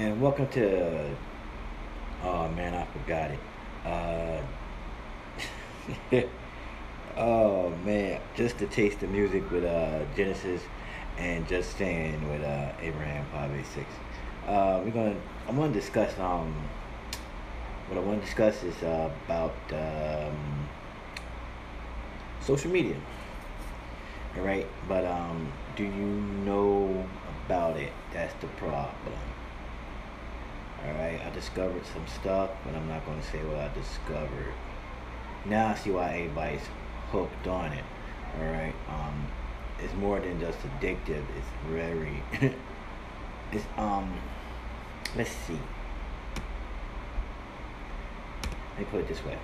and welcome to. Oh man, I forgot it. Uh, oh man, just to taste the music with uh, Genesis and just saying with uh, Abraham five eight six. Uh, we're gonna. I'm gonna discuss. Um, what I want to discuss is uh, about um, social media. All right, but um, do you know about it? That's the problem. All right, I discovered some stuff, but I'm not going to say what I discovered. Now I see why everybody's hooked on it. All right, um, it's more than just addictive. It's very, it's um, let's see. Let me put it this way.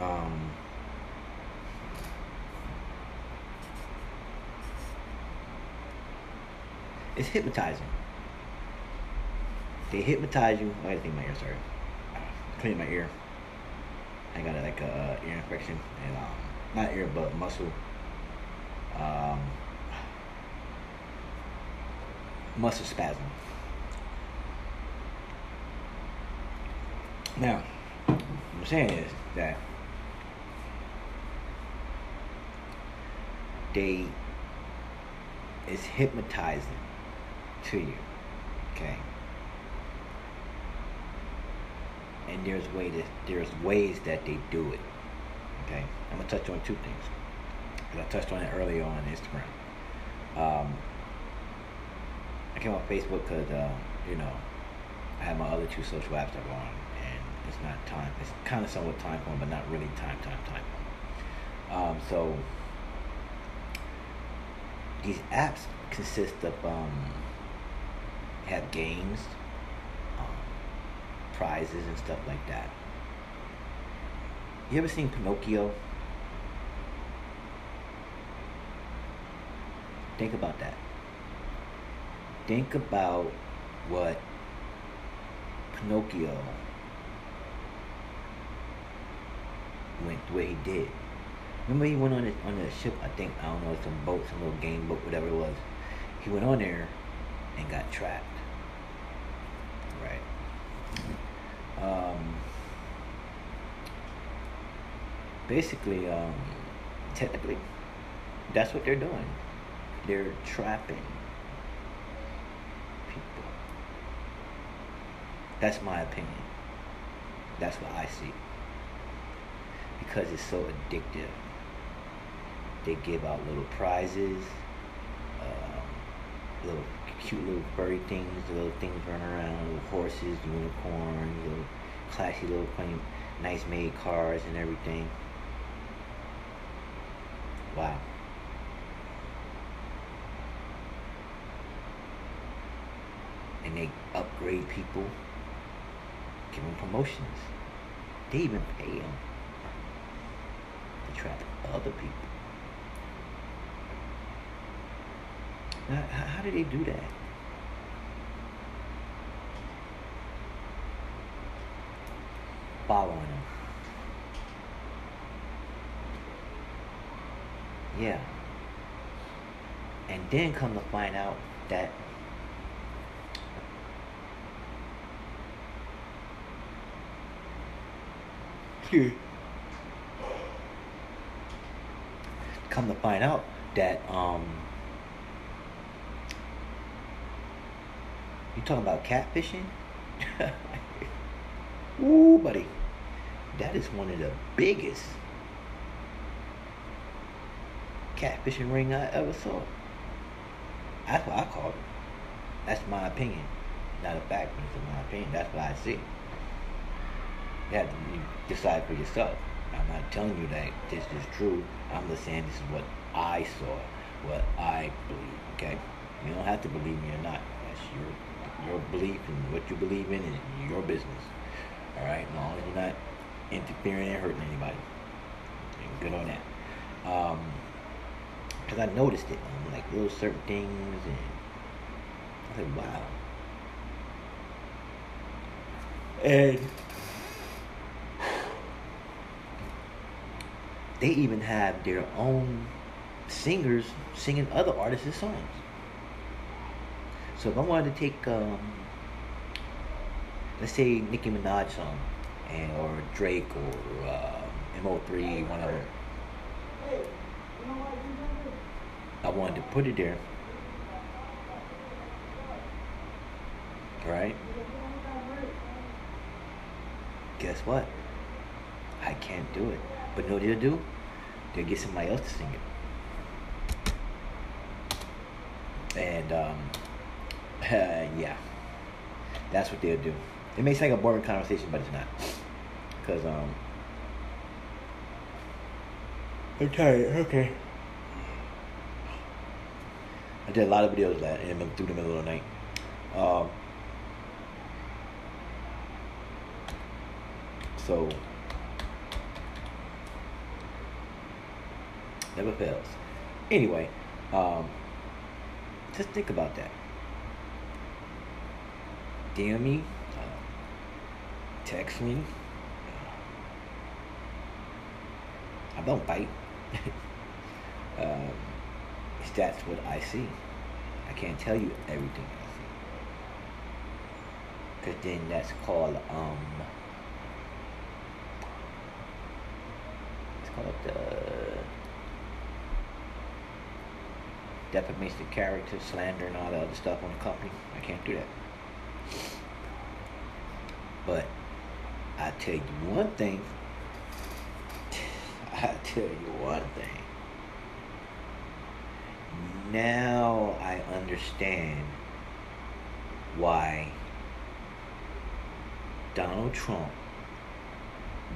Um, it's hypnotizing. They hypnotize you. I clean my ear, sorry. Clean my ear. I got a, like a uh, ear infection and um, not ear but muscle. Um, muscle spasm. Now, what I'm saying is that they is hypnotizing to you. Okay. And there's way that there's ways that they do it. Okay. I'm gonna touch on two things. Cause I touched on it earlier on Instagram. Um, I came on Facebook because uh, you know I have my other two social apps that are on, and it's not time. It's kind of somewhat time for but not really time, time, time. Um, so these apps consist of um, have games, prizes, and stuff like that. You ever seen Pinocchio? Think about that. Think about what Pinocchio went the way he did. Remember he went on a, on a ship, I think, I don't know, some boat, some little game boat, whatever it was. He went on there and got trapped. Right. Um, basically, um, technically, that's what they're doing. They're trapping people. That's my opinion. That's what I see. Because it's so addictive. They give out little prizes, um, little cute little furry things, little things running around, little horses, unicorns, little classy little funny, nice made cars and everything. Wow. And they upgrade people, give them promotions. They even pay them to trap other people. Now, how do they do that? Following them. Yeah. And then come to find out that come to find out that um You talking about catfishing? Ooh, buddy. That is one of the biggest catfishing ring I ever saw. That's what I call it. That's my opinion. Not a fact, but it's my opinion. That's what I see. You have to decide for yourself. I'm not telling you that this is true. I'm just saying this is what I saw, what I believe, okay? You don't have to believe me or not. That's your your belief and what you believe in is your business. All right, as long as you're not interfering and hurting anybody. Good on that. Um, because I noticed it, like little certain things, and I said, wow. And they even have their own singers singing other artists' songs. So if I wanted to take, um, let's say Nicki Minaj song, and or Drake or uh, Mo3, one of them. I wanted to put it there. Right? Guess what? I can't do it. But you know what they'll do? They'll get somebody else to sing it. And um, yeah, that's what they'll do. It may sound like a boring conversation, but it's not. Because um, I'm tired. Okay. I did a lot of videos that in through the middle of the night. Um, so never fails. Anyway, um, just think about that. DM me, uh, text me. I don't bite. um, that's what I see. I can't tell you everything I see. Because then that's called, um, it's called the defamation of character, slander, and all the other stuff on the company. I can't do that. But I tell you one thing. I tell you one thing. Now I understand why Donald Trump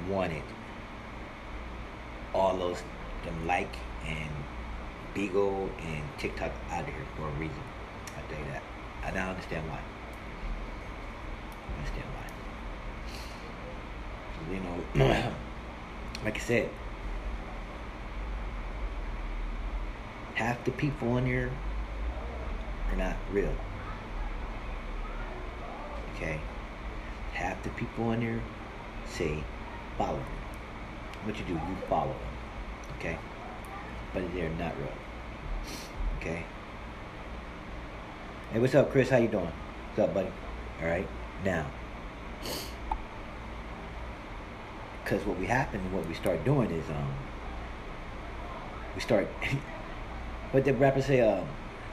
wanted all those them Likee and Bigo and TikTok out of here for a reason. I tell you that. I now understand why. I understand why. you know, like I said, half the people on here are not real. Okay? Half the people on here say follow me. What you do, you follow them. Okay? But they're not real. Okay? Hey, what's up, Chris? How you doing? What's up, buddy? All right. Now, because what we happen, what we start doing is, um, we start. what the rapper say? Um,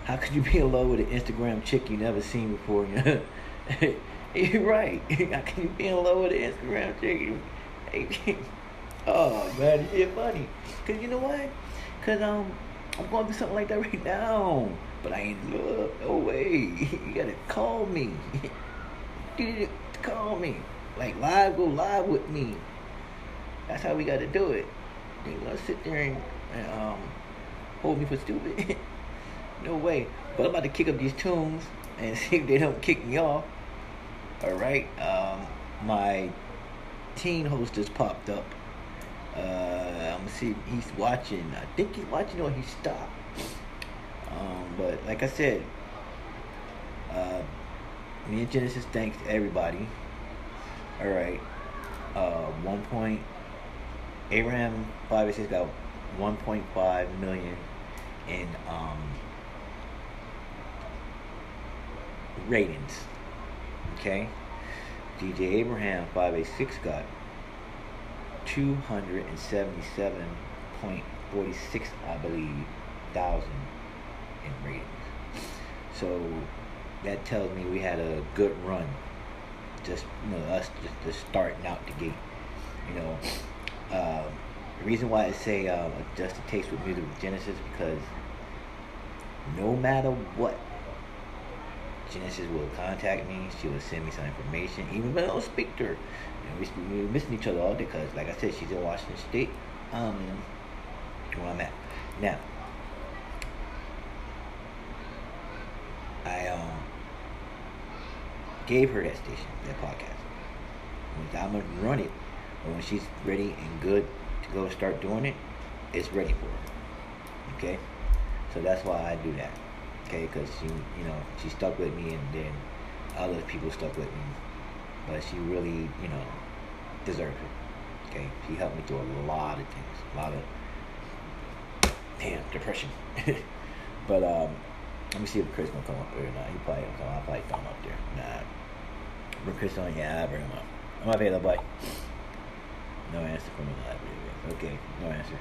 how could you be in love with an Instagram chick you never seen before? You're right. How can you be in love with an Instagram chick? oh man, it's funny. Cause you know what? Cause um, I'm going through something like that right now. But I ain't love. No way. You gotta call me. call me. Like live, go live with me. That's how we gotta do it. You gonna sit there and, and um hold me for stupid. no way. But I'm about to kick up these tunes and see if they don't kick me off. Alright. Um my teen host just popped up. Uh, I'm see he's watching. I think he's watching or he stopped. Um, but like I said, uh, me and Genesis thanks everybody. All right, uh, one point. Abraham five six got one point five million in um, ratings. Okay, DJ Abraham five eight six got two hundred and seventy seven point forty six, I believe, thousand in ratings. So that tells me we had a good run. Just you know, us just, just starting out the gate. You know, uh, the reason why I say uh, just a taste with music with Genesis because no matter what, Genesis will contact me. She will send me some information, even if I don't speak to her. We, we're missing each other all day because, like I said, she's in Washington State. Um, where I'm at now. I um gave her that station, that podcast. I'm gonna run it, but when she's ready and good go start doing it, it's ready for her. Okay, so that's why I do that. Okay, because she, you know, she stuck with me, and then other people stuck with me, but she really, you know, deserved it. Okay, she helped me through a lot of things, a lot of damn depression. but um, Let me see if Chris gonna come up here or not. He probably gonna come. I'll probably him up there. Nah. Bring Chris on. Yeah, I'll bring him up. I'm available, boy. No answer from the library. Okay, no answer.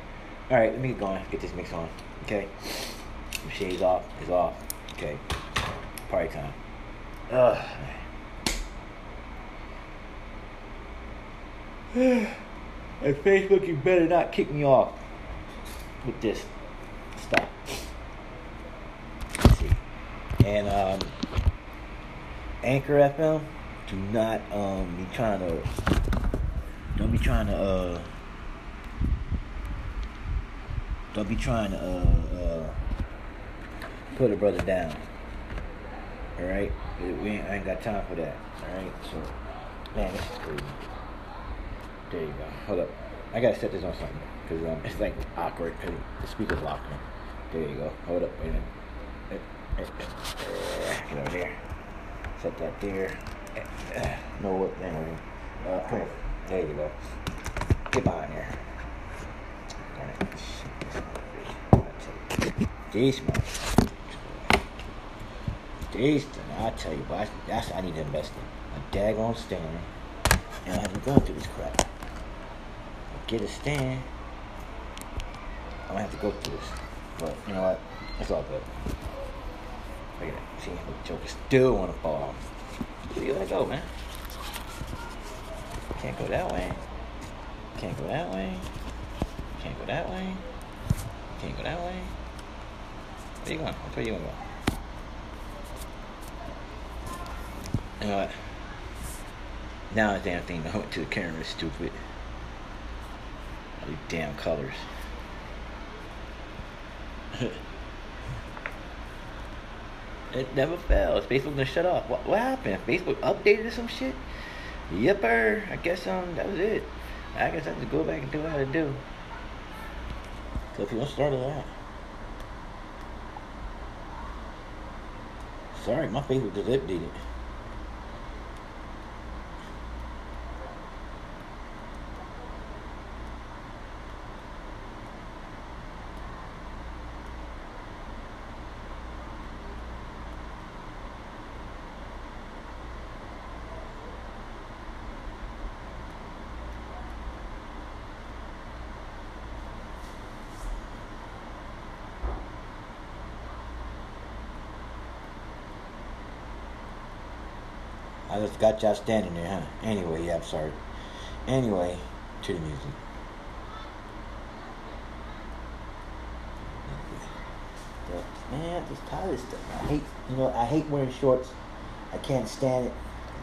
All right, let me get going. Get this mix on. Okay. Shades off. It's off. Okay. Party time. Ugh. and Facebook, you better not kick me off with this stuff. Let's see. And um, Anchor FM, do not um be trying to don't be trying to uh don't be trying to uh, uh put a brother down. All right, we ain't, I ain't got time for that. All right, so man, this is crazy. There you go. Hold up. I gotta set this on something because um, it's like awkward because the speaker's locked in. There you go. Hold up. Wait a minute. Get over there. Set that there. No what? Anyway. Uh. There you go. Get behind there. These man. These, I tell you, boy, that's I need to invest in. A daggone stand. And I haven't gone through this crap I get a stand, I'm gonna have to go through this. But you know what? It's all good. Look at that. See, the Joker still wanna fall. Where you wanna go, man? Can't go that way. Can't go that way. Can't go that way. Can't go that way. You going? Which way you? You know what? Now the damn thing I went to the camera is stupid All these damn colors. it never fails. Facebook gonna shut off. What, what happened? Facebook updated some shit? Yepper. I guess um that was it. I guess I have to go back and do what I had to do. So if you want to start it out. Sorry, my Facebook just updated. I just got y'all standing there, huh? Anyway, yeah, I'm sorry. Anyway, to the music. man, tired of stuff. I hate, you know, I hate wearing shorts. I can't stand it.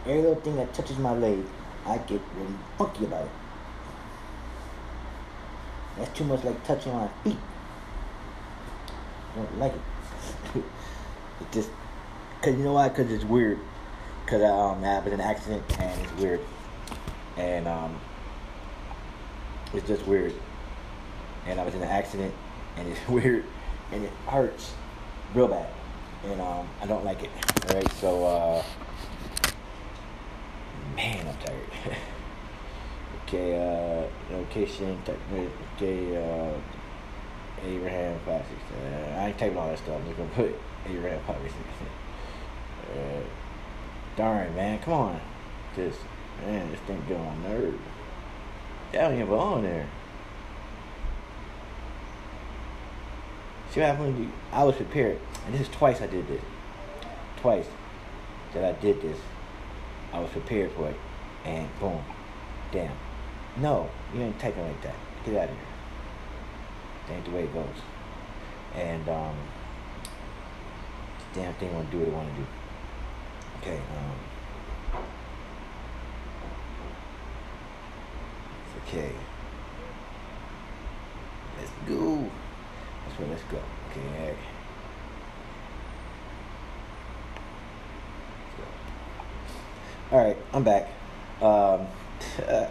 Every little thing that touches my leg, I get really funky about it. That's too much like touching my feet. I don't like it. it just, cause you know why? Cause it's weird because I um, I had an accident and it's weird, and um, it's just weird. And I was in an accident and it's weird and it hurts real bad, and um, I don't like it. All right, so uh, man, I'm tired. okay, uh, location, okay, uh, Abraham Plastics. Uh, I ain't typing all that stuff. I'm just gonna put Abraham Plastics. uh, Darn, man, come on. Just, man, this thing get on my nerves. That belong in there. See what happened when you, I was prepared. And this is twice I did this. Twice that I did this. I was prepared for it. And boom. Damn. No, you ain't typing like that. Get out of here. That ain't the way it goes. And um, damn thing wanna do what it want to do. Okay. Um, okay. Let's go. That's where let's go. Okay. All right, I'm back. Um,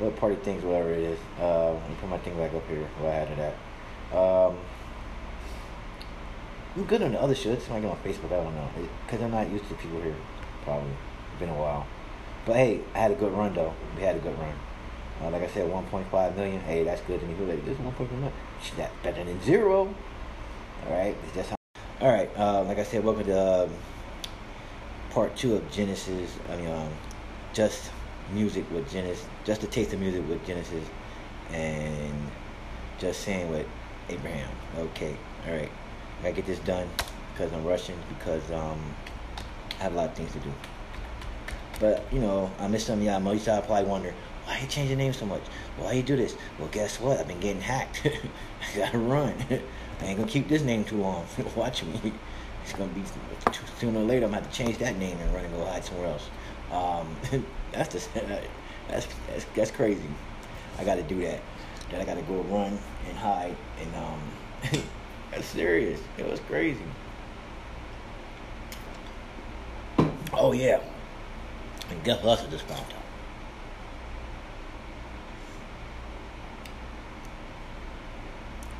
what party things, whatever it is. Uh, let me put my thing back up here where I had it at. Um, I'm good on the other shows. Might go on Facebook. I don't know because I'm not used to people here. Probably been a while. But hey, I had a good run though. We had a good run. Uh, like I said, 1.5 million. Hey, that's good me. Who's like this 1.5 million? That better than zero. All right, it's just how. All right, uh, like I said, welcome to um, part two of Genesis. I mean, um, just music with Genesis, just a taste of music with Genesis, and just saying with Abraham. Okay, all right, I gotta get this done because I'm rushing because um, I have a lot of things to do. But you know, I miss some of y'all. Most y'all probably wonder why you change your name so much. Why you do this? Well, guess what? I've been getting hacked. I gotta run. I ain't gonna keep this name too long. Watch me. It's gonna be sooner or later. I'm gonna have to change that name and run and go hide somewhere else. Um, that's just that's, that's that's crazy. I got to do that. Then I got to go run and hide and um, that's serious. It was crazy. Oh yeah. And guess what I just found out?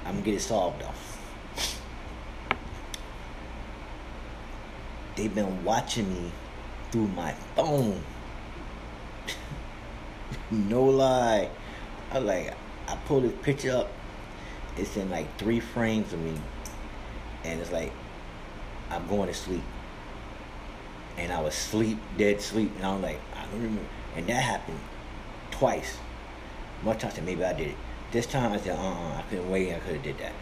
I'm gonna get it solved though. They've been watching me through my phone. no lie. I like I pulled this picture up. It's in like three frames of me. And it's like I'm going to sleep. And I was sleep, dead sleep, and I'm like, I don't remember. And that happened twice. One time I maybe I did it. This time I said, uh uh I couldn't wait, I could have did that.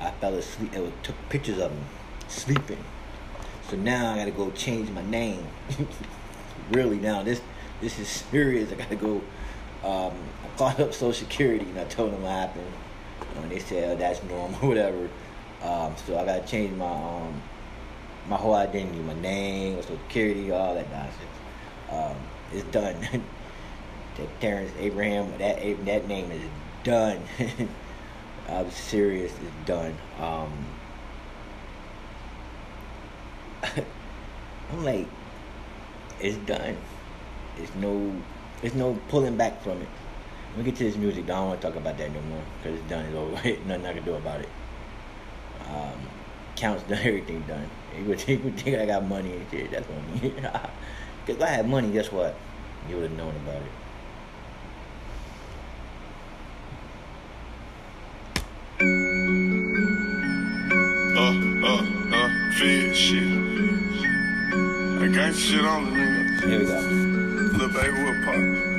I fell asleep it took pictures of me sleeping. So now I gotta go change my name. really now this this is serious. I gotta go um, I called up Social Security and I told them what happened. And they said oh, that's normal, whatever. Um, so I gotta change my um, my whole identity, my name, Security, all that nonsense. Um, it's done. that Terrance Abraham, that that name is done. I'm serious, it's done. Um, I'm like, it's done. There's no, there's no pulling back from it. Let me get to this music. I don't want to talk about that no more because it's done. It's over. Nothing I can do about it. Um, counts done. Everything done. You would think, would think I got money and shit. That's on me. Because if I had money, guess what? You would have known about it. Uh, uh, uh, fed shit. I got shit on the nigga. Here we go. Little baby with pop.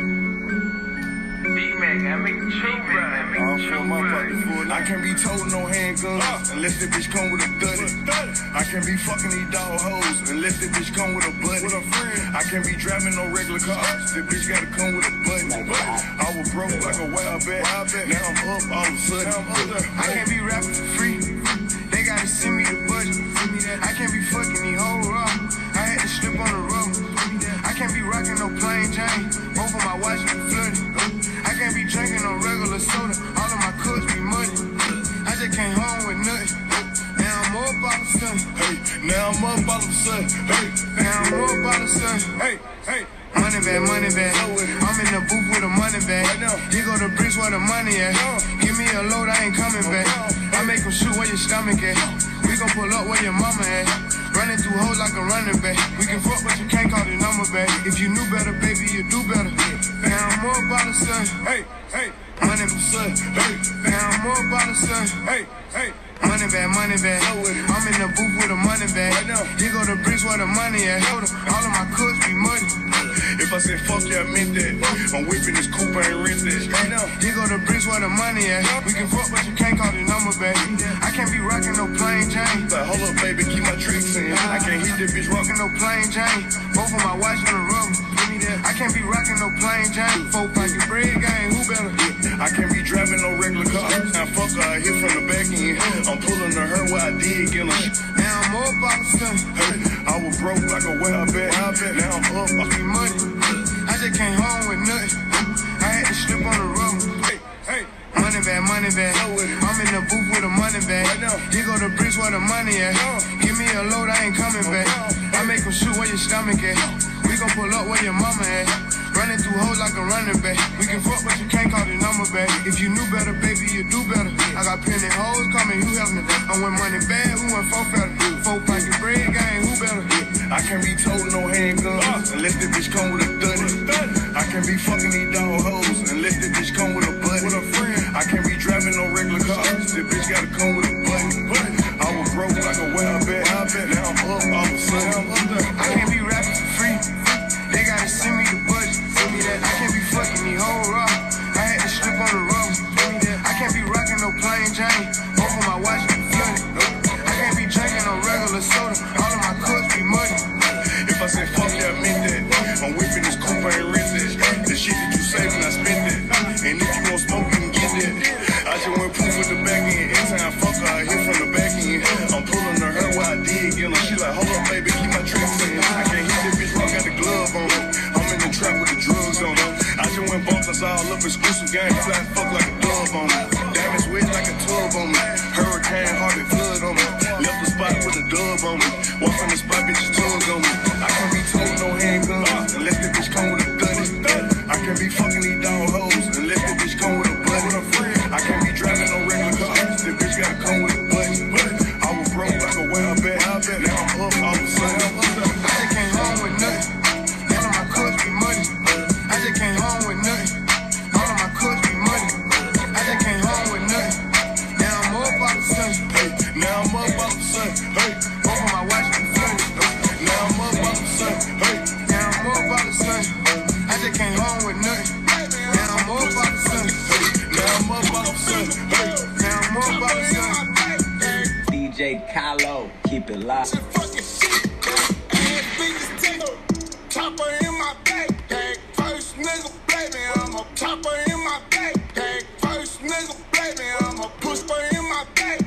I can't be told no handguns unless the bitch come with a thuddy. I can't be fucking these dog hoes unless the bitch come with a buddy. I can't be driving no regular cars. The bitch gotta come with a button. I was broke like a wild bat. Now I'm up all of a sudden. I can't be rapping for free. They gotta send me the budget. I can't be fucking these hoes up all of a sudden. Hey, now I'm up all of a sudden. Hey, now I'm up all of a sudden. Hey, hey. Money bag, money bag. I'm in the booth with a money bag. You go to bricks where the money at. Give me a load, I ain't coming back. I make them shoot where your stomach at. We gon' pull up where your mama at. Running through hoes like a running back. We can fuck, but you can't call the number back. If you knew better, baby, you do better. Now I'm more about the sun. Hey, hey. Money for sun. Hey, now I'm more about the sun. Hey, hey. Money bag, money bag. I'm in the booth with a money bag. You go to bricks where the money at. All of my cooks be money. If I say fuck yeah, I meant that. I'm whipping this coupe, I ain't rent that. You go to bricks where the money at. We can fuck, but you can't call the number back. I can't be rocking no plain Jane. But hold up, baby, keep my tricks in. I can't hit the bitch rocking no plain Jane. Both of my watches in the rubber. Give me that. I can't be rocking no plain Jane. Four pocket bread game, who better? I can't be driving no regular car. Now fuck her, I hit from the back end. I'm pulling to her where I did get her. Now I'm up of a sudden. Hey, I was broke like a wild bat. Now I'm up, I be money. I just came home with nothing. I had to slip on the road. Hey, hey. Money bag, money bag. I'm in the booth with a money bag. You go to bridge where the money at. Give me a load, I ain't coming back. I make them shoot where your stomach at. We gon' pull up where your mama at. Running through hoes like a running back. We can fuck, but you can't call the number back. If you knew better, baby, you do better. I got plenty hoes coming, who helping? I went money bad, who went four fatter? Four pocket bread game, who better? I can't be told no handguns unless the bitch come with a thuddy. I can't be fucking these dog hoes unless the bitch come with a buddy. I can't be driving no regular cars. The bitch gotta come with a James. Me, I'm a pusher in my backpack.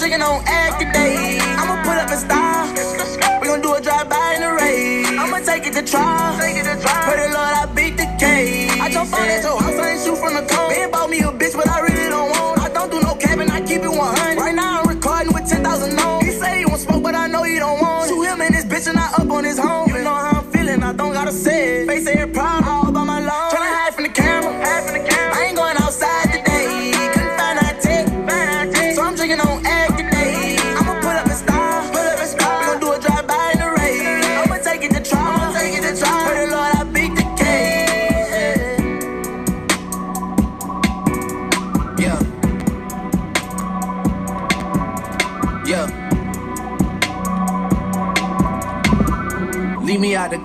Drinking on act today. I'ma put up a style. We gon' do a drive-by in the rain. I'ma take it to trial. Pray the Lord I beat the case. I jump out at your house, I ain't shoot from the cone. Man bought me a bitch, but I really don't want. I don't do no capping, I keep it 100. Right now I'm recording with 10,000 on. He say he want smoke, but I know he don't want. Shoot him and his bitch and I up on his home. You know how I'm feeling, I don't gotta say it. Face every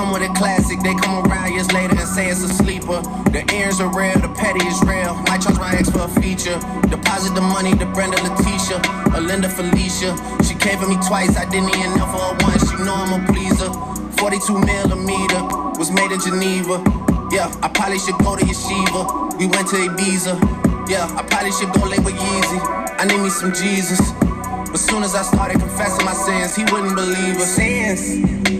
Come with a classic, they come around years later and say it's a sleeper. The earrings are real, the petty is real. Might charge my ex for a feature. Deposit the money to Brenda Letitia, Alinda Felicia. She came for me twice, I didn't even know for her once. She know I'm a pleaser. 42 millimeter was made in Geneva. Yeah, I probably should go to Yeshiva. We went to Ibiza. Yeah, I probably should go lay with Yeezy. I need me some Jesus. But soon as I started confessing my sins, he wouldn't believe us. Sins.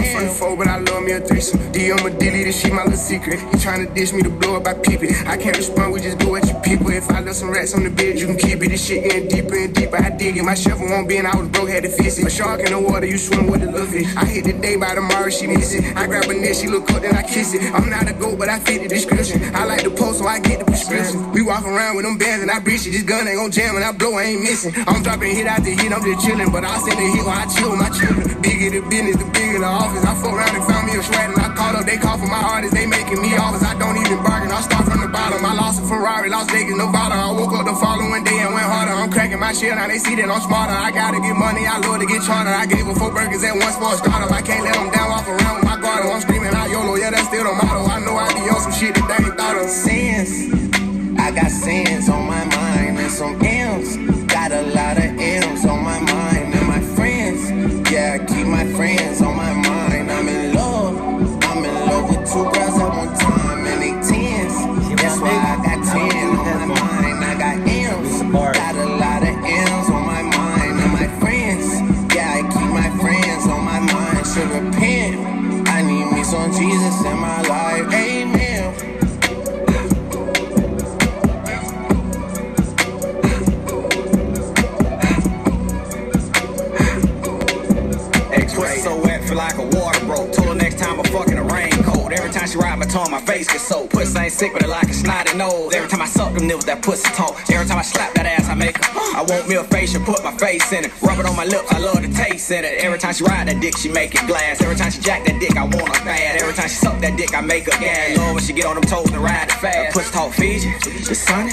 From the but I love me a threesome. D, I'ma delete this shit, my little secret. You tryna dish me to blow up, I peep it. I can't respond, we just do what you people. If I left some rats on the bed, you can keep it. This shit getting deeper and deeper. I dig it. My shovel won't be, and I was broke, had to fix it. A shark in the water, you swim with the little fish. I hit the day by tomorrow, she miss it. I grab a neck, she look up, then I kiss it. I'm not a goat, but I fit the description. I like the post, so I get the prescription. We walk around with them bands, and I breach it. This gun ain't gon' jam, and I blow, I ain't missing. I'm dropping hit after hit, I'm just chillin'. But I send a hit while I chill with my children. Bigger the business, the bigger the office. I fuck around and found me a sweat, and I called up. They call for my artists, they making me offers. I don't even bargain, I start from the bottom. I lost a Ferrari, Las Vegas, Nevada. I woke up the following day and went harder. I'm cracking my shit, now they see that I'm smarter. I gotta get money, I love to get charter. I gave them four burgers at once for a startup. I can't let them down, walk around with my guard. I'm screaming out YOLO, yeah, that's still the motto. I know I be on some shit that they ain't thought of. sins. I got sins on my mind and some M's. Got a lot of M's on my mind and my friends. Yeah, I keep my friends on my time she ride my tongue, my face gets so Pussy ain't sick, but it like a snotty nose. Every time I suck them nipples, that pussy talk. Every time I slap that ass, I make her. I want me a face facial, put my face in it. Rub it on my lips, I love the taste in it. Every time she ride that dick, she make it glass. Every time she jack that dick, I want her bad. Every time she suck that dick, I make her gas. Love when she get on them toes and ride it fast. That Pussy talk Fiji, the sunny.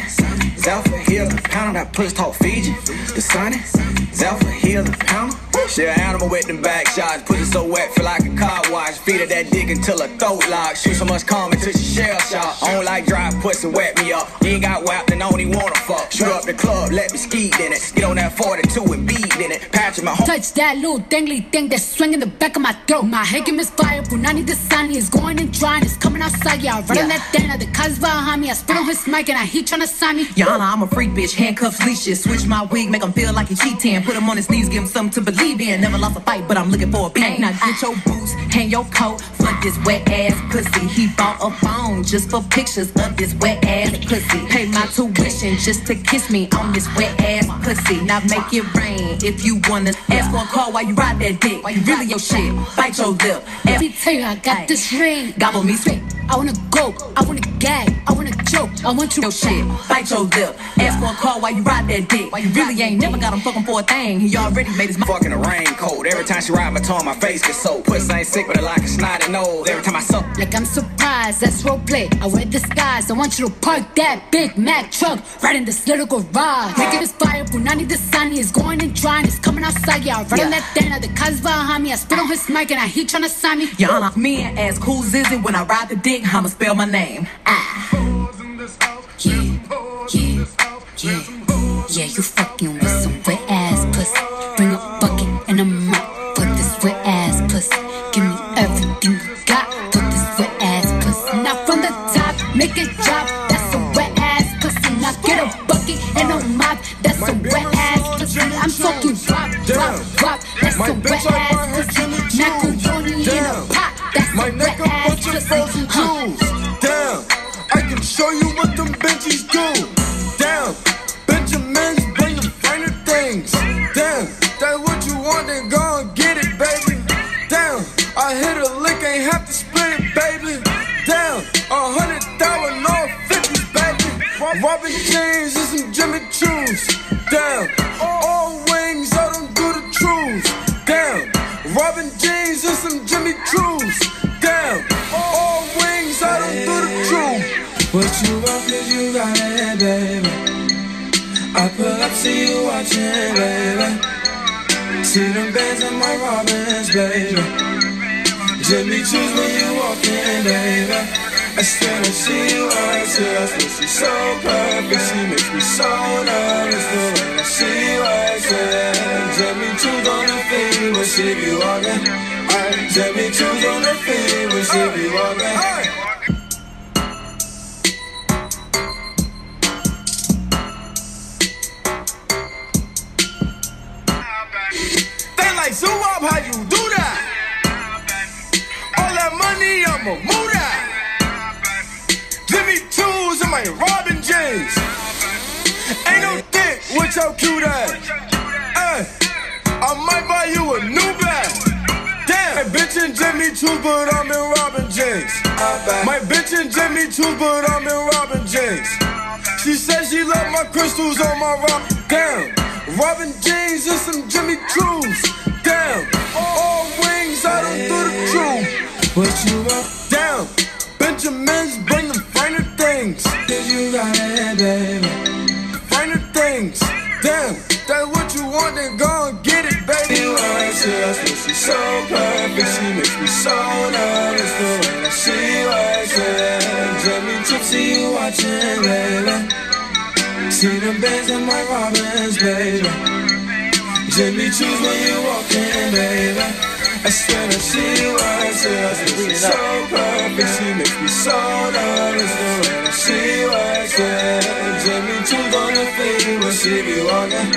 Zelfa, the pound. That pussy talk Fiji, the sunny. Zelfa, heal the pound. She an animal with them back shots. Pussy so wet, feel like a car wash. Feed her that dick until her throat lock. Shoot so much cum until she shell shock. I don't like dry pussy, wet me up. You ain't got whapped and I even wanna fuck. Shoot up the club, let me ski in it. Get on that 42 and beat in it. Patrick my home. Touch that little dangly thing that's swinging the back of my throat. My head can misfire. Punani the sun is going and drying. It's coming outside. Yeah, I run on that thing. The cuz behind me. I spit on his mic and I heat trying to sign me. Yana, I'm a freak bitch, handcuffs, leashes. Switch my wig, make him feel like he cheating. Put him on his knees, give him something to believe in. Never lost a fight, but I'm looking for a beat. Now get your boots, hang your coat, flood this wet ass pussy. He bought a phone just for pictures of this wet ass pussy. Pay my tuition just to kiss me on this wet ass pussy. Now make it rain if you wanna. Ask for a call while you ride that dick. You really your shit. Bite your lip. Let me tell you, I got this ring. Gobble me sweet. I wanna go, I wanna gag, I wanna choke, I want you Your shit. Bite your lip. Ask for a call while you ride that dick. Why you really ain't never got him fucking for a thing. He already made his mind. Fucking a raincoat. Every time she ride my tongue, my face gets soaked. Pussy ain't sick, but it like a snotty nose. Every time I suck. Like I'm surprised, that's roleplay. I wear disguise. I want you to park that Big Mac truck right in this little garage. Making this fire, Punani the sun, is going and drying. It's coming outside, yeah. I run on that thing, the cuz behind me. I spit on his mic and I heat tryna sign me. Yana, me and ask who's is it when I ride the dick? I'ma spell my name. Ah. Yeah, yeah, yeah. Yeah, you fucking with some wet ass pussy. Bring a bucket and a mop for this wet ass pussy. Give me everything you got for this wet ass pussy. Now from the top, make it drop. That's a wet ass pussy. Now get a bucket and a mop. That's a wet ass pussy. I'm talking drop, drop, drop. That's My a bitch wet ass frozen jewels. Damn, I can show you what them Benjis do. Damn, Benjamins bring finer things. Damn, that's what you want, then go and get it, baby. Damn, I hit a lick, ain't have to split it, baby. Damn, a hundred thousand, all fifties, baby. Robin Jeans and some Jimmy Choos. Damn, it, baby. I pull up, see you watching, baby. See them bands in my Robins, baby. Jimmy Choos when you walk in, baby. I still don't see you to us, but she's so perfect. She makes me so nervous, the way I see you right to Jimmy Choos on the feet when she be walking. Jimmy Choos on the feet when she be walking like zoo up, how you do that? All that money, I'ma move that. Jimmy Choo's and my Robin Jeans. Ain't no dick with your cute ass. Hey, I might buy you a new bag. Damn, my bitch and Jimmy Choo's, but I'm in Robin Jeans. My bitch and Jimmy Choo's, but I'm in Robin Jeans. She says she love my crystals on my rock. Damn, Robin Jeans and some Jimmy Choos. Damn, all wings, I don't do the truth. What you want Damn, Benjamins bring them finer things. cause you got it, baby Finer things. Damn, that's what you want, then go and get it, baby. You are but she's so perfect. She makes me so nervous. The way that she works it. Jimmy Chip, see you watching, baby. See the bands in my Robins, baby. Jimmy Choos when you walk in, baby. I swear that she it. But she's so perfect. She makes me so nervous. The way that she works it. Jimmy Choos on the feet when she be walking.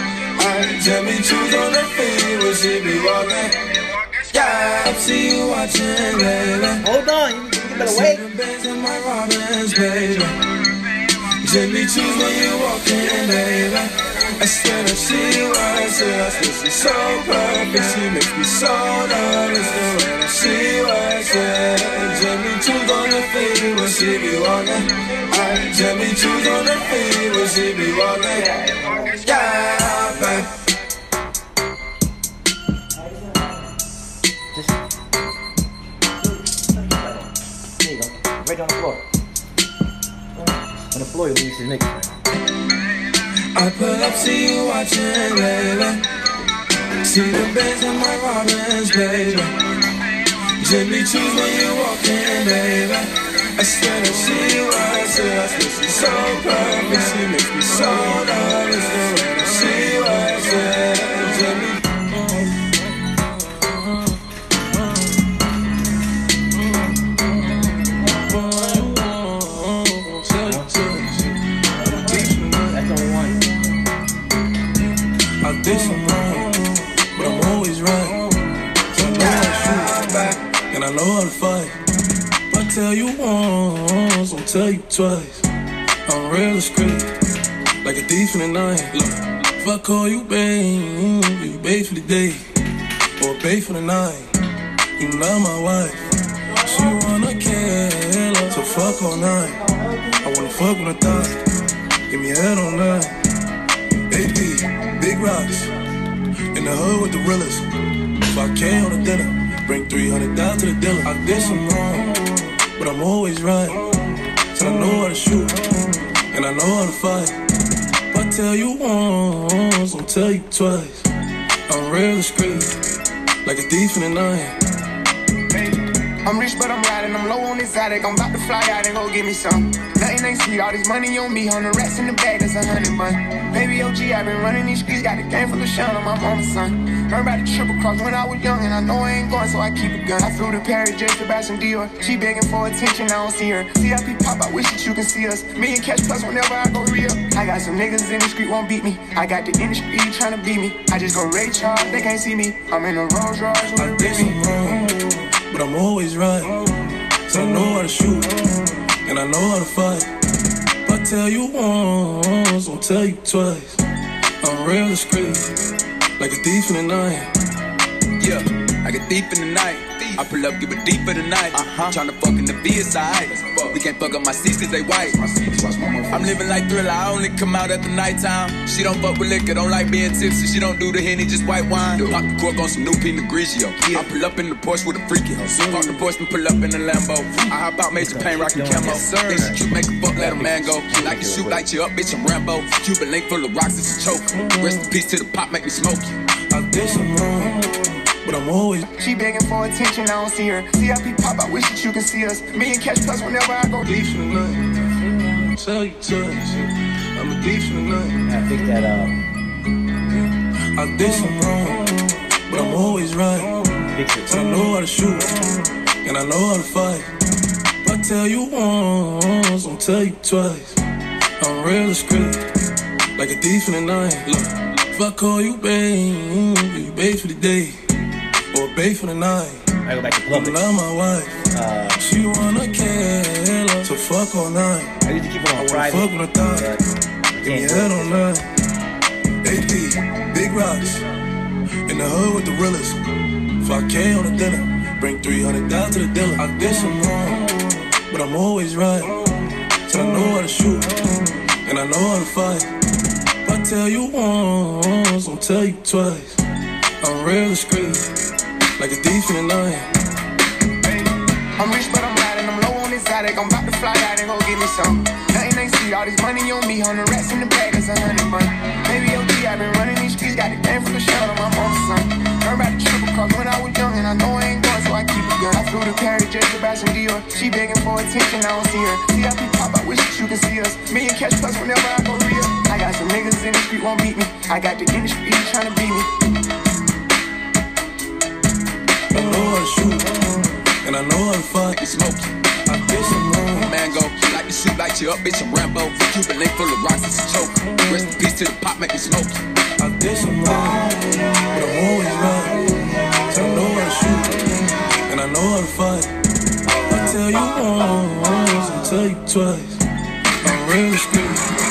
Jimmy Choos on the feet when she be walking. Yeah, I see you watching, baby. Hold on, you, better wait. the bands in my Robins, baby. Jimmy Choos when you walk in, baby. I swear that she us, but she's so perfect. She makes me so nervous way that she works it. Jimmy Choos on the feet when she be walking. Jimmy Choos on the feet when she be walking. Yeah. Just. Go. Right on the floor. On the floor, you leave his mix. I pull up, see you watching, baby. See the bands in my Robins, baby. Jimmy Choos when you walk in, baby. I swear that she works it us, but she's so perfect. She makes me so nervous she works it. Jimmy. I did some wrong, but I'm always right. So I know how to shoot, and I know how to fight. Fuck tell you once, I'll tell you twice. I'm real discreet, like a thief in the night. Look, if I call you babe, you babe for the day, or babe for the night. You not my wife. She wanna kill her, so fuck all night. I wanna fuck on the thigh, give me head on night. AP, big rocks, in the hood with the realest. If I can on the dinner, bring 300 down to the dealer. I did some wrong, but I'm always right. So I know how to shoot, and I know how to fight. If I tell you once, I'll tell you twice. I'm real discreet, like a thief in the night. I'm rich, but I'm riding. I'm low on this attic. I'm about to fly out and go get me some. Nothing ain't sweet. All this money on me. Hundred rats in the bag. That's a hundred bun. Baby OG, i been running these streets. Got the game full of shine on my mama's son. Heard about the triple cross when I was young, and I know I ain't going, so I keep a gun. I flew to Paris, J. Sebastian Dior. She begging for attention. I don't see her. CIP pop. I wish that you can see us. Me and Cash Plus whenever I go real. I got some niggas in the street won't beat me. I got the industry trying to beat me. I just go Ray Charles. They can't see me. I'm in a Rolls Royce with a. but I'm always right. So I know how to shoot, and I know how to fight. If I tell you once, I'll tell you twice. I'm real discreet, like a thief in the night. Yeah, like a thief in the night. I pull up, give it deep for the night. Uh-huh. Tryna fuck in the VSI. We can't fuck up my seats cause they white. I'm living like thriller, I only come out at the nighttime. She don't fuck with liquor, don't like being tipsy. She don't do the henny, just white wine. Pop the cork on some new Pinot Grigio. I pull up in the Porsche with a freaky hoe. Park the Porsche and pull up in the Lambo. I hop out, major pain, rockin' camo. Then she cute, make a fuck, let a man go. I can shoot, light you up, bitch, I'm Rambo. Cuban link full of rocks, it's a choke. Rest in peace to the pop, make me smoke you. I wrong, but I'm always She begging for attention, I don't see her. CIP pop, I wish that you can see us. Me and Cash Plus whenever I go deep. thief in the night. Tell you twice, I'm a thief in the night. I think that uh, I did some wrong, but I'm always right. fix I know how to shoot, and I know how to fight. If I tell you once, I'll tell you twice. I'm real discreet, like a thief in the night. Look, if I call you babe, you babe for the day, or babe for the night. I go back to Publix. not my wife. Uh, She wanna kill her, so fuck all night. I need to keep it on wanna fuck on the thigh. Give me head on nine. AP, big rocks. In the hood with the realest. 5K on the dinner. Bring 300 down to the dealer. I did some wrong, but I'm always right. So I know how to shoot, and I know how to fight. If I tell you once, I'll tell you twice. I'm real discreet, like a thief in the night. I'm rich, but I'm riding. I'm low on attic. I'm about to fly out and go get me some. Nothing ain't see All this money on me. Hundred rats in the bag. That's a hundred bun. Baby OG, i been running these streets. Got the game full the shine on my mom's son. Heard about the triple cross when I was young, and I know I ain't going, so I keep a gun. I flew to Paris, J. Sebastian Dior. She begging for attention. I don't see her. CIP pop. I wish that you can see us. Me and Cash Plus whenever I go real. I got some niggas in the street won't beat me. I got the industry trying to beat me. I know to shoot, and I know. Make me smoke. I did some wrong. Mango, like you shoot, light you up, bitch, I'm Rambo. Cuban link full of rocks, it's a choke. Rest in peace to the pop, make me smoke. I did some wrong, but I'm always right. I know to shoot, and I know to fight. I tell you once, I tell you twice. I'm real discreet,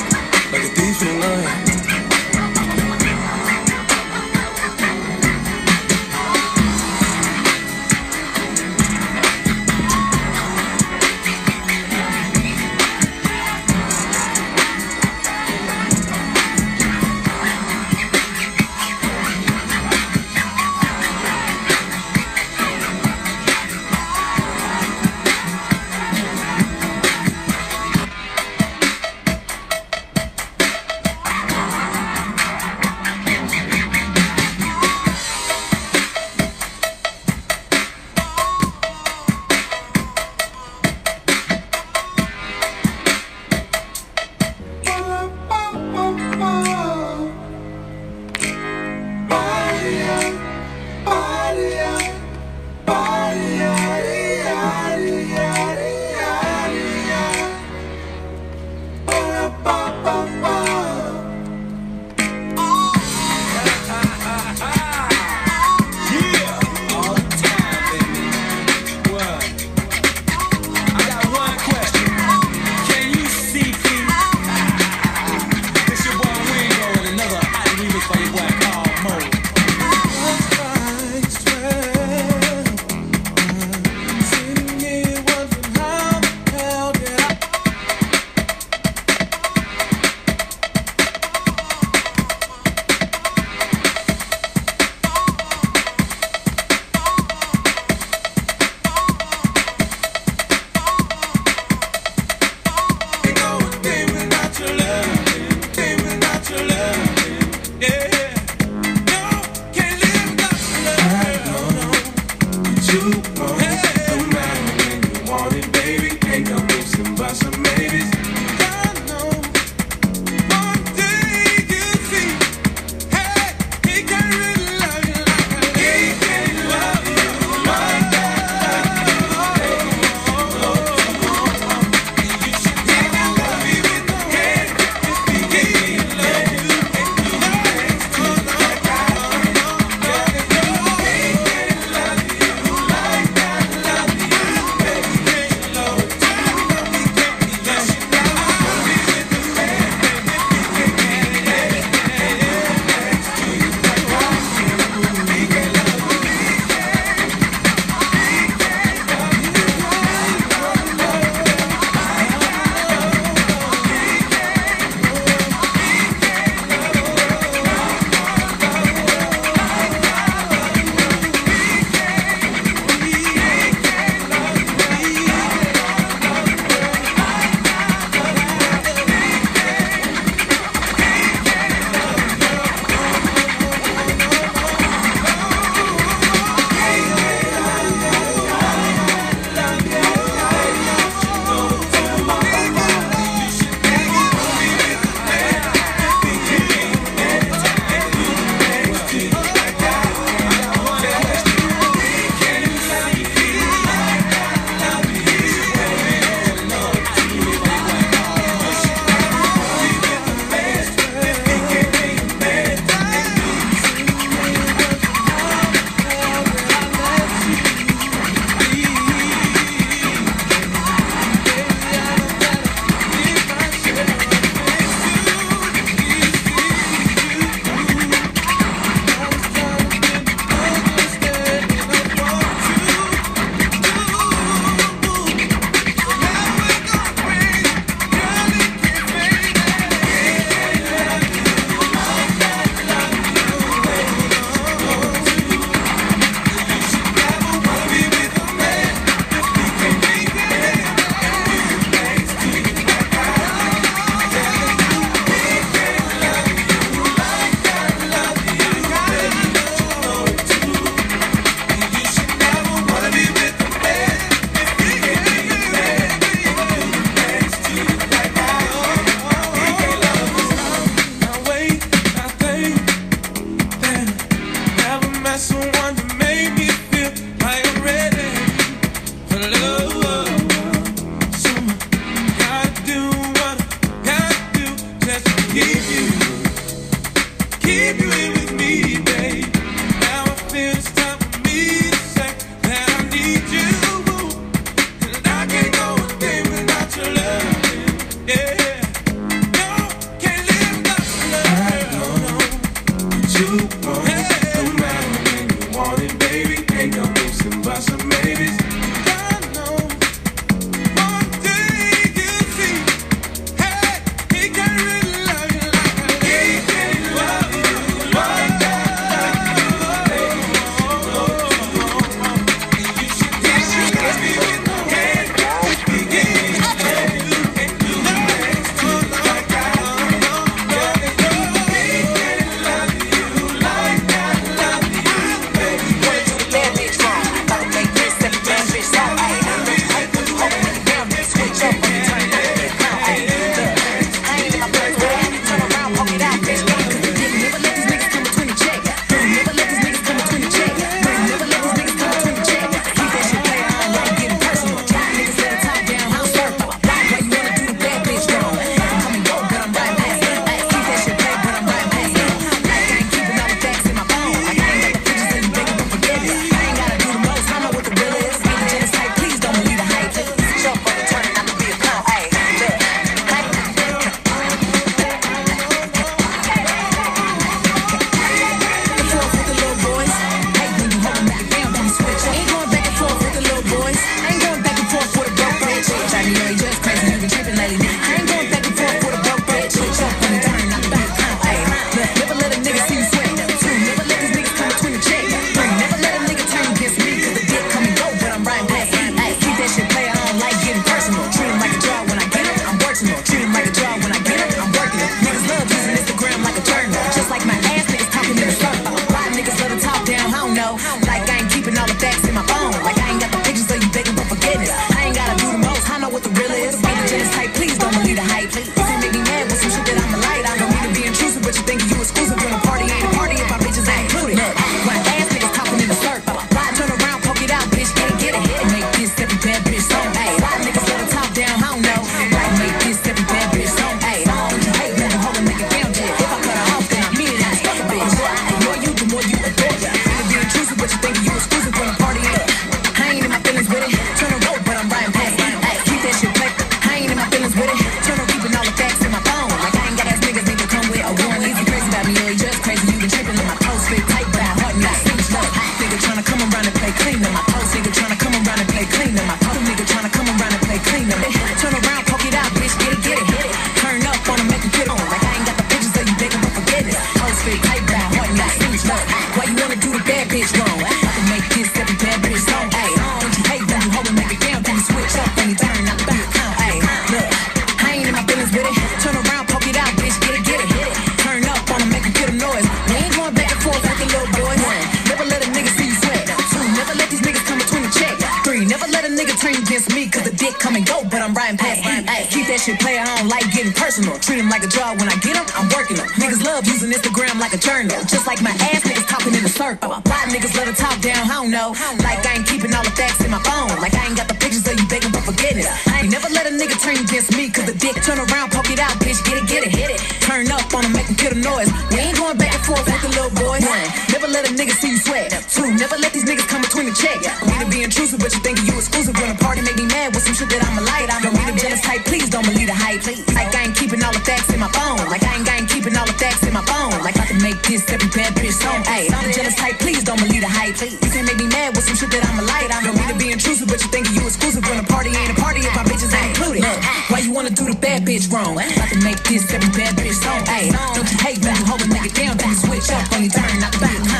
nigga turn against me, cause the dick come and go, but I'm riding past him. Keep that shit player, I don't like getting personal. Treat him like a job when I get him, I'm working him. Niggas love using Instagram like a journal. Just like my ass niggas talking in a circle. Why niggas let to talk down, I don't know. Like I ain't keeping all the facts in my phone. Like I ain't got the pictures of you begging for forgiveness. I ain't never let a nigga turn against me, cause the dick turn around, poke it out, bitch, get it, get it. Hit it. Turn up on him, make him kill the noise. We ain't going back and forth with the little boy. One, never let a nigga see you sweat. Two, never let these niggas come between the check. I mean to be intrusive, but you think you exclusive aggressive when party make me mad with some shit that I'ma light. I'm a reader jealous type, please don't believe the hype. Please. Like I ain't keeping all the facts in my phone. Like I ain't, I ain't keeping all the facts in my phone. Like I can make this every bad bitch song. Hey, I'm a jealous type, please don't believe the hype. Please. You can't make me mad with some shit that I'ma light. I'm a to be intrusive, but you think you exclusive when a party ain't a party if my bitches ain't included. Look, uh. why you wanna do the bad bitch wrong? I can make this every bad bitch song. Hey, don't you hate when you hold a nigga down, then you switch up on you turn, not the back.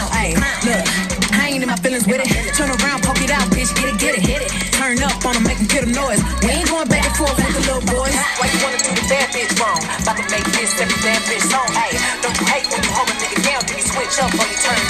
noise. We ain't going back and forth with the little boys. Why you wanna do the bad bitch wrong? About to make this every damn bitch song. Hey, don't you hate when you hold a nigga down? Then you switch up or you turn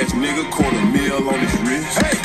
ass nigga, quarter mil on his wrist. Hey,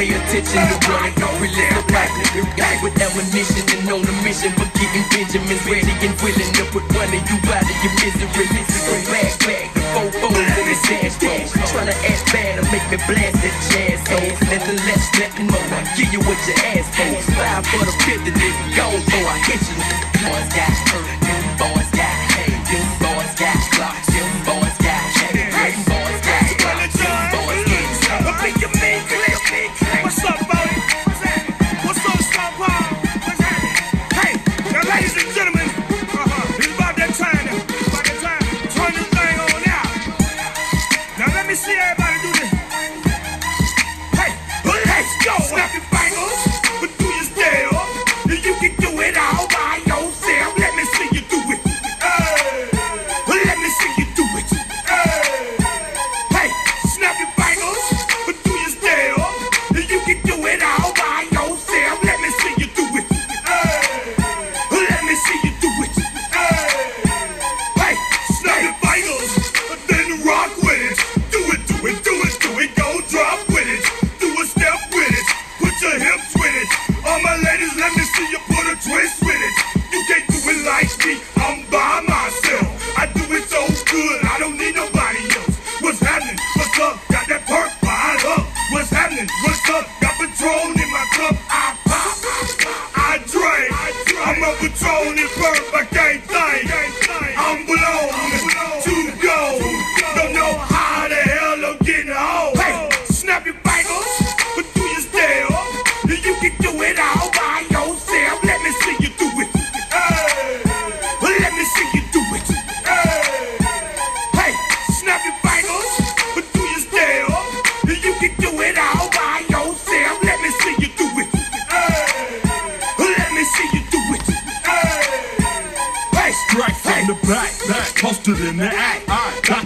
pay attention to running. Don't release the black nigga guy with ammunition and on a mission for getting Benjamins ready and willing to put one of you out of your misery. Go back, back, the four fours in his dashboard. Tryna act bad or make me blast that jazz hole. Nothing less, nothing more. I give you what your ass for. Five for the fifty, nigga, go for I hit you. Boys got hurt,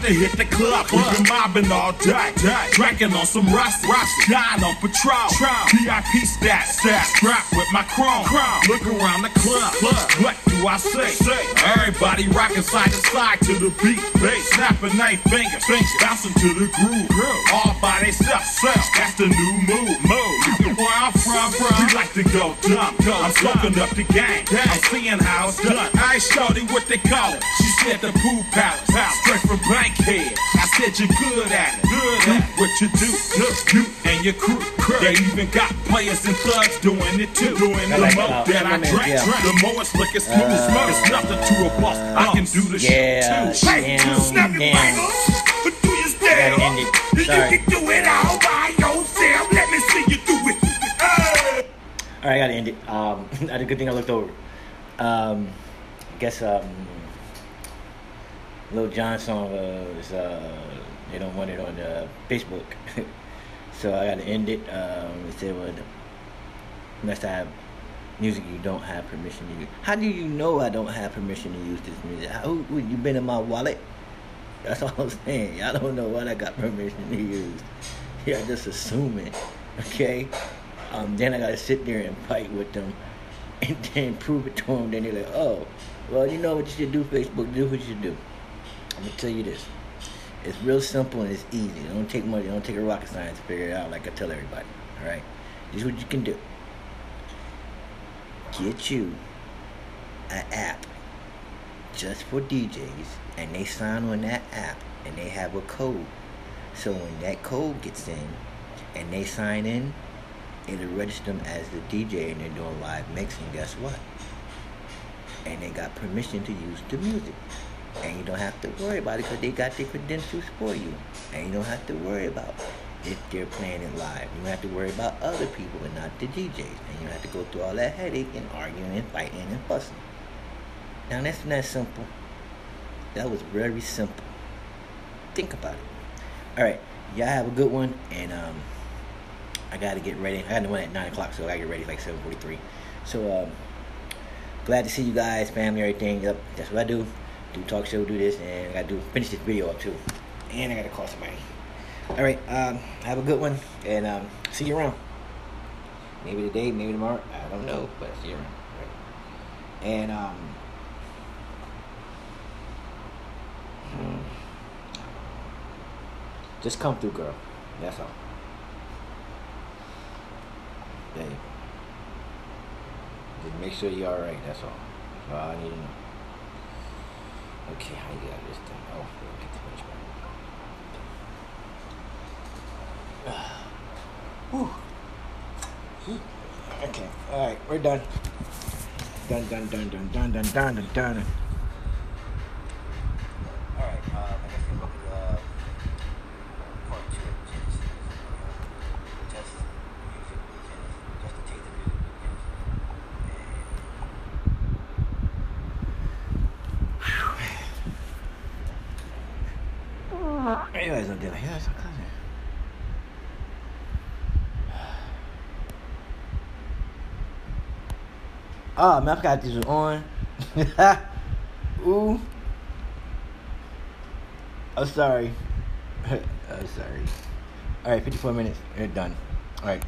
to hit the club, we been mobbing all day. Drinking on some rust, rust, dying on patrol. VIP stat, stat, strapped with my chrome. Look around the club, what do I say? say. Everybody rocking side to side to the beat. Bass snapping eight fingers, fingers, bouncing to the groove. All by themselves. That's the new move, move. Where I'm from, we like to go dumb. I'm smoking up the game. I'm seeing how it's done. I ain't shorty what they call it. She said the pool palace, straight from Bankhead. I said you're good at it. Good at what you do. Look, you and your crew. They even got players and thugs doing it too. Doing I the like more that. that I Yeah. drink, the more it's looking smooth. Uh, it's nothing to a boss. I can do the yeah, shit too. Hey, damn, snap your fingers, but do you still? Gotta. You can do it all by yourself. Let me see you do it. Hey. All right, I gotta end it. Um, that's a good thing I looked over. Um, I guess um, Lil Jon song was uh, they don't want it on uh, Facebook, so I gotta end it. Um, it said, "Well, must have music you don't have permission to use." How do you know I don't have permission to use this music? How would you been in my wallet? That's all I'm saying. Y'all don't know what I got permission to use. Y'all just assuming, okay? Um, then I gotta sit there and fight with them, and then prove it to them. Then they're like, "Oh, well, you know what you should do, Facebook. Do what you should do." I'm gonna tell you this. It's real simple and it's easy. Don't take money. Don't take a rocket science to figure it out. Like I tell everybody. All right. This is what you can do. Get you an app just for DJs, and they sign on that app, and they have a code. So when that code gets in, and they sign in, it'll register them as the DJ, and they're doing live mixing. Guess what? And they got permission to use the music, and you don't have to worry about it because they got their credentials for you, and you don't have to worry about if they're playing it live. You don't have to worry about other people and not the DJs, and you don't have to go through all that headache and arguing and fighting and fussing. Now that's not simple. That was very simple. Think about it. All right, y'all have a good one, and um, I gotta get ready. I got to one at nine o'clock, so I get ready like seven forty-three. So um, glad to see you guys, family, everything. Yep, that's what I do. Do talk show, do this, and I gotta do finish this video up too. And I gotta call somebody. All right, um, have a good one, and um, see you around. Maybe today, maybe tomorrow. I don't know, but see you around. Right. And um, just come through, girl. That's all. There you go. Just make sure you're all right. That's all. That's all I need to know. Okay, how you got this thing? Oh, we'll get the punch back. Whew. Okay, all right, we're done. Done, done, done, done, done, done, done, done, done. All right, uh, I guess we'll go to uh, part two of Genesis. Just music with Genesis, just to take the music with Genesis. Anyways, I'm doing yeah, it's okay. Oh man, I forgot these were on. Ooh. I'm sorry. I'm oh, sorry. Alright, 54 minutes. We're done. Alright.